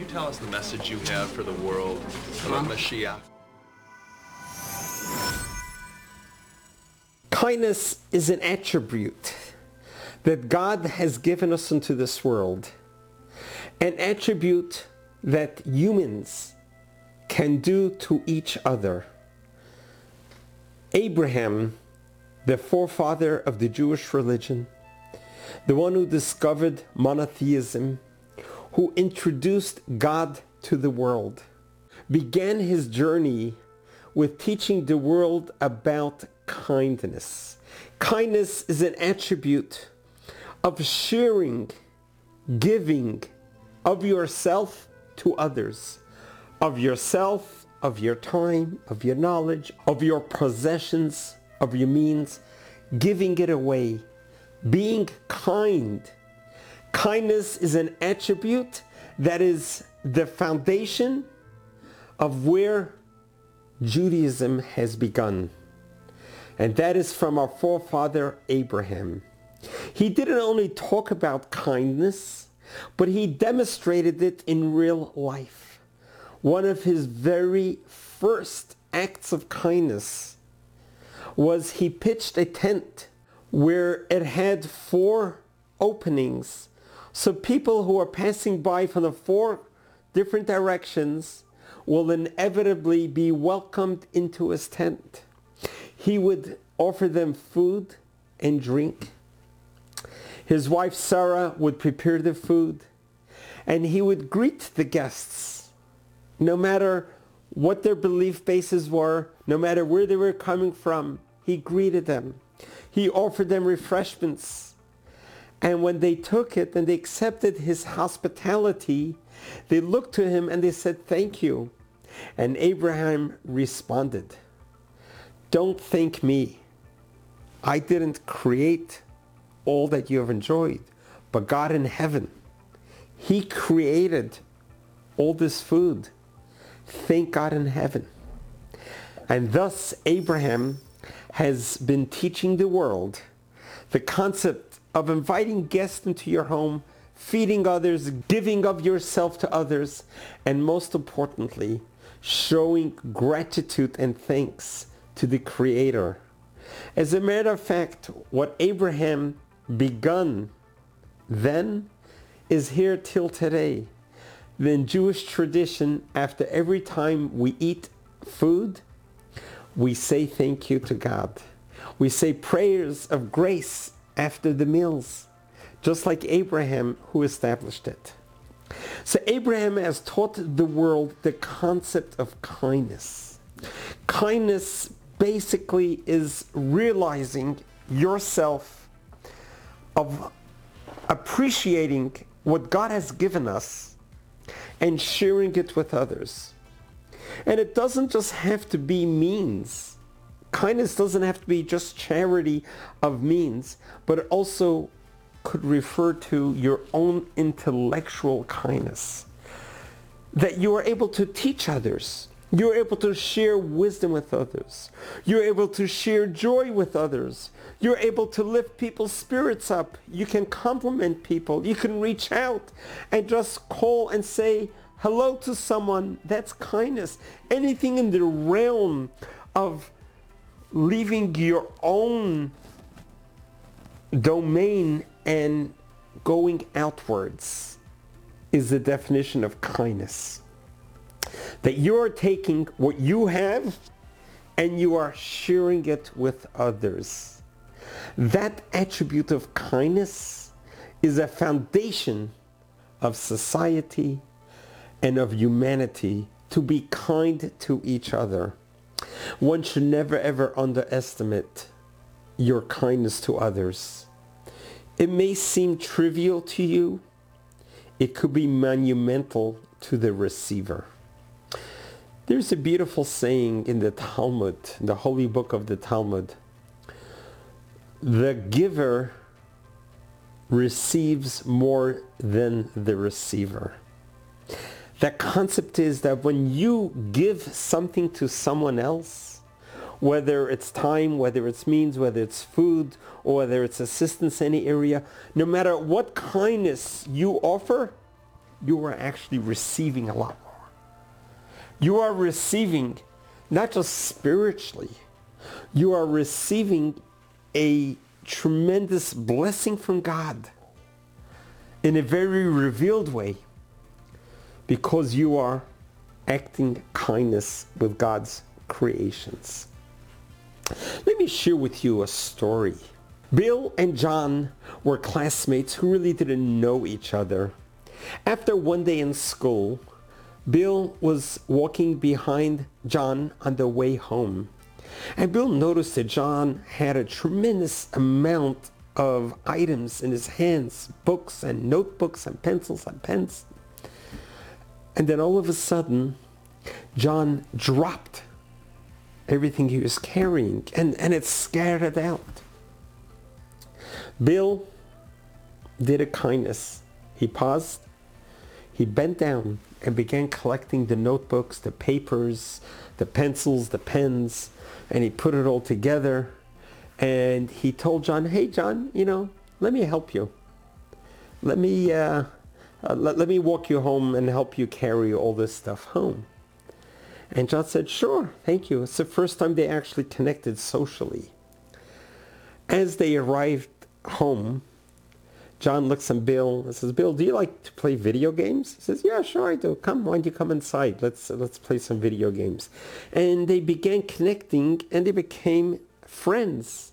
you tell us the message you have for the world about Mashiach? Kindness is an attribute that God has given us into this world. An attribute that humans can do to each other. Abraham, the forefather of the Jewish religion, the one who discovered monotheism, who introduced God to the world, began his journey with teaching the world about kindness. Kindness is an attribute of sharing, giving of yourself to others, of yourself, of your time, of your knowledge, of your possessions, of your means, giving it away, being kind. Kindness is an attribute that is the foundation of where Judaism has begun. And that is from our forefather Abraham. He didn't only talk about kindness, but he demonstrated it in real life. One of his very first acts of kindness was he pitched a tent where it had four openings. So people who are passing by from the four different directions will inevitably be welcomed into his tent. He would offer them food and drink. His wife Sarah would prepare the food and he would greet the guests no matter what their belief bases were, no matter where they were coming from. He greeted them. He offered them refreshments. And when they took it and they accepted his hospitality, they looked to him and they said, thank you. And Abraham responded, don't thank me. I didn't create all that you have enjoyed, but God in heaven, he created all this food. Thank God in heaven. And thus Abraham has been teaching the world the concept of inviting guests into your home, feeding others, giving of yourself to others, and most importantly, showing gratitude and thanks to the Creator. As a matter of fact, what Abraham begun then is here till today. In Jewish tradition, after every time we eat food, we say thank you to God. We say prayers of grace after the meals, just like Abraham who established it. So Abraham has taught the world the concept of kindness. Kindness basically is realizing yourself of appreciating what God has given us and sharing it with others. And it doesn't just have to be means. Kindness doesn't have to be just charity of means, but it also could refer to your own intellectual kindness. That you are able to teach others. You're able to share wisdom with others. You're able to share joy with others. You're able to lift people's spirits up. You can compliment people. You can reach out and just call and say hello to someone. That's kindness. Anything in the realm of leaving your own domain and going outwards is the definition of kindness. That you're taking what you have and you are sharing it with others. That attribute of kindness is a foundation of society and of humanity to be kind to each other. One should never ever underestimate your kindness to others. It may seem trivial to you. It could be monumental to the receiver. There's a beautiful saying in the Talmud, the holy book of the Talmud. The giver receives more than the receiver. The concept is that when you give something to someone else, whether it's time, whether it's means, whether it's food, or whether it's assistance in any area, no matter what kindness you offer, you are actually receiving a lot more. You are receiving not just spiritually, you are receiving a tremendous blessing from God in a very revealed way because you are acting kindness with God's creations. Let me share with you a story. Bill and John were classmates who really didn't know each other. After one day in school, Bill was walking behind John on the way home. And Bill noticed that John had a tremendous amount of items in his hands, books and notebooks and pencils and pens. And then all of a sudden, John dropped everything he was carrying and, and it scattered out. Bill did a kindness. He paused, he bent down and began collecting the notebooks, the papers, the pencils, the pens, and he put it all together. And he told John, hey, John, you know, let me help you. Let me, uh, uh, let, let me walk you home and help you carry all this stuff home. And John said, sure, thank you. It's the first time they actually connected socially. As they arrived home, John looks at Bill and says, Bill, do you like to play video games? He says, yeah, sure I do. Come, why don't you come inside? Let's, let's play some video games. And they began connecting and they became friends.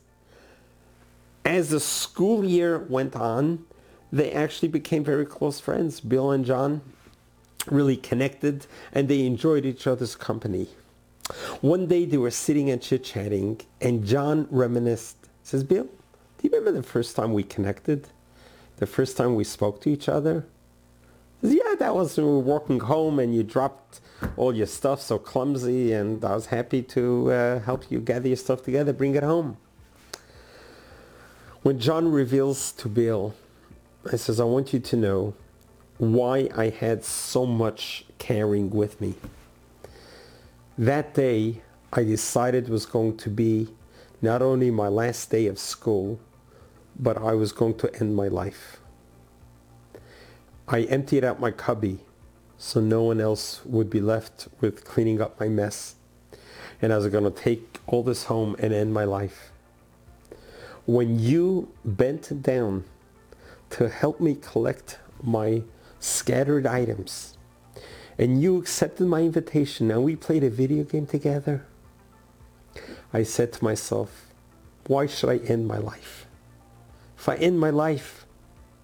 As the school year went on, they actually became very close friends. Bill and John really connected and they enjoyed each other's company. One day they were sitting and chit-chatting and John reminisced, says, Bill, do you remember the first time we connected? the first time we spoke to each other? Says, Yeah, that was when we were walking home and you dropped all your stuff so clumsy and I was happy to uh, help you gather your stuff together, bring it home. When John reveals to Bill, he says, I want you to know why I had so much caring with me. That day, I decided was going to be not only my last day of school, but I was going to end my life. I emptied out my cubby so no one else would be left with cleaning up my mess. And I was going to take all this home and end my life. When you bent down to help me collect my scattered items and you accepted my invitation and we played a video game together, I said to myself, why should I end my life? If I end my life,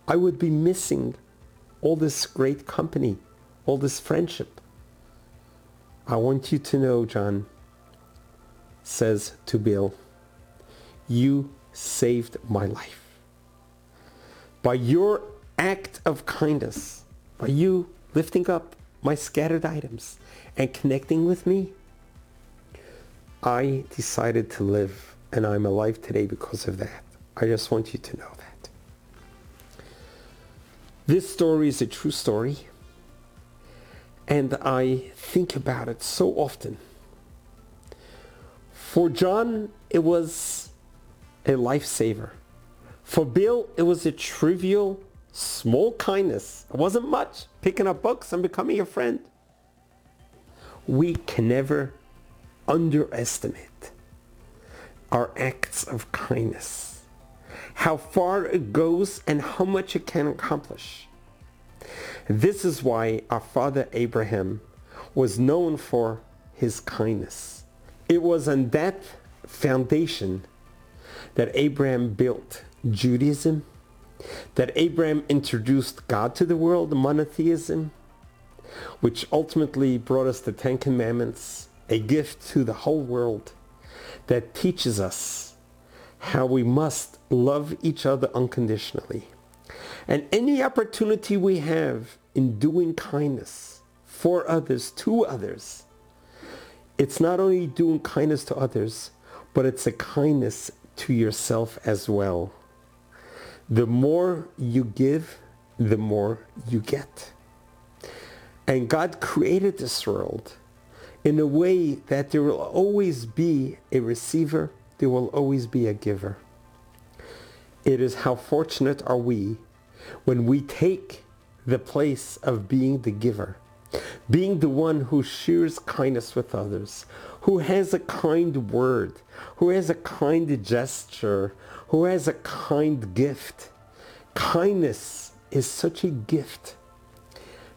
I would be missing all this great company, all this friendship. I want you to know, John, says to Bill, you saved my life. By your act of kindness, by you lifting up my scattered items and connecting with me, I decided to live and I'm alive today because of that. I just want you to know that. This story is a true story and I think about it so often. For John, it was a lifesaver. For Bill, it was a trivial, small kindness. It wasn't much, picking up books and becoming a friend. We can never underestimate our acts of kindness how far it goes and how much it can accomplish. This is why our father Abraham was known for his kindness. It was on that foundation that Abraham built Judaism, that Abraham introduced God to the world, monotheism, which ultimately brought us the Ten Commandments, a gift to the whole world that teaches us how we must love each other unconditionally. And any opportunity we have in doing kindness for others, to others, it's not only doing kindness to others, but it's a kindness to yourself as well. The more you give, the more you get. And God created this world in a way that there will always be a receiver there will always be a giver. It is how fortunate are we when we take the place of being the giver, being the one who shares kindness with others, who has a kind word, who has a kind gesture, who has a kind gift. Kindness is such a gift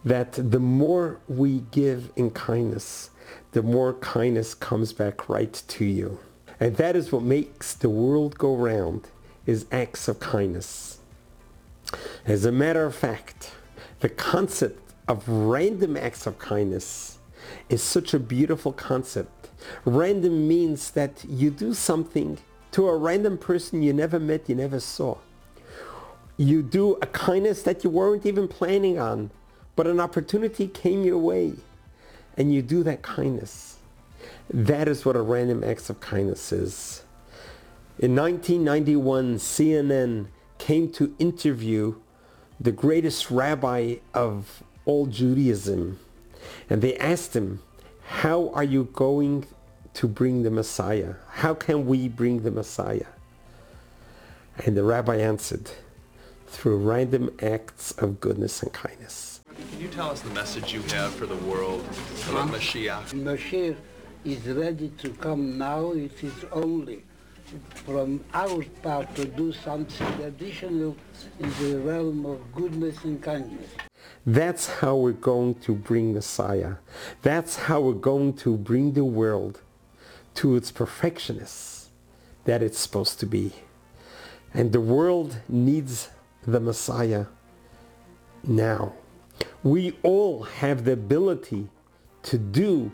that the more we give in kindness, the more kindness comes back right to you. And that is what makes the world go round, is acts of kindness. As a matter of fact, the concept of random acts of kindness is such a beautiful concept. Random means that you do something to a random person you never met, you never saw. You do a kindness that you weren't even planning on, but an opportunity came your way and you do that kindness. That is what a random act of kindness is. In 1991, CNN came to interview the greatest rabbi of all Judaism. And they asked him, how are you going to bring the Messiah? How can we bring the Messiah? And the rabbi answered, through random acts of goodness and kindness. Can you tell us the message you have for the world about Mashiach? The Mashiach is ready to come now. It is only from our part to do something additional in the realm of goodness and kindness. That's how we're going to bring Messiah. That's how we're going to bring the world to its perfectionness that it's supposed to be. And the world needs the Messiah now. We all have the ability to do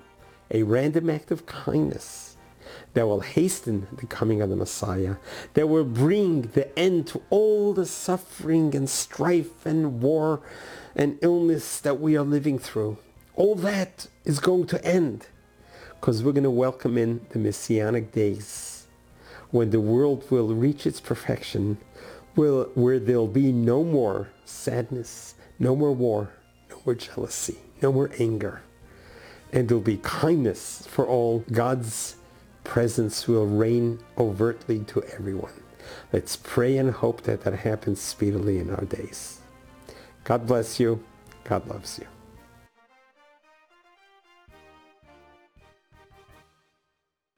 a random act of kindness that will hasten the coming of the Messiah, that will bring the end to all the suffering and strife and war and illness that we are living through. All that is going to end because we're going to welcome in the Messianic days when the world will reach its perfection, will, where there'll be no more sadness, no more war, no more jealousy, no more anger. And there'll be kindness for all. God's presence will reign overtly to everyone. Let's pray and hope that that happens speedily in our days. God bless you. God loves you.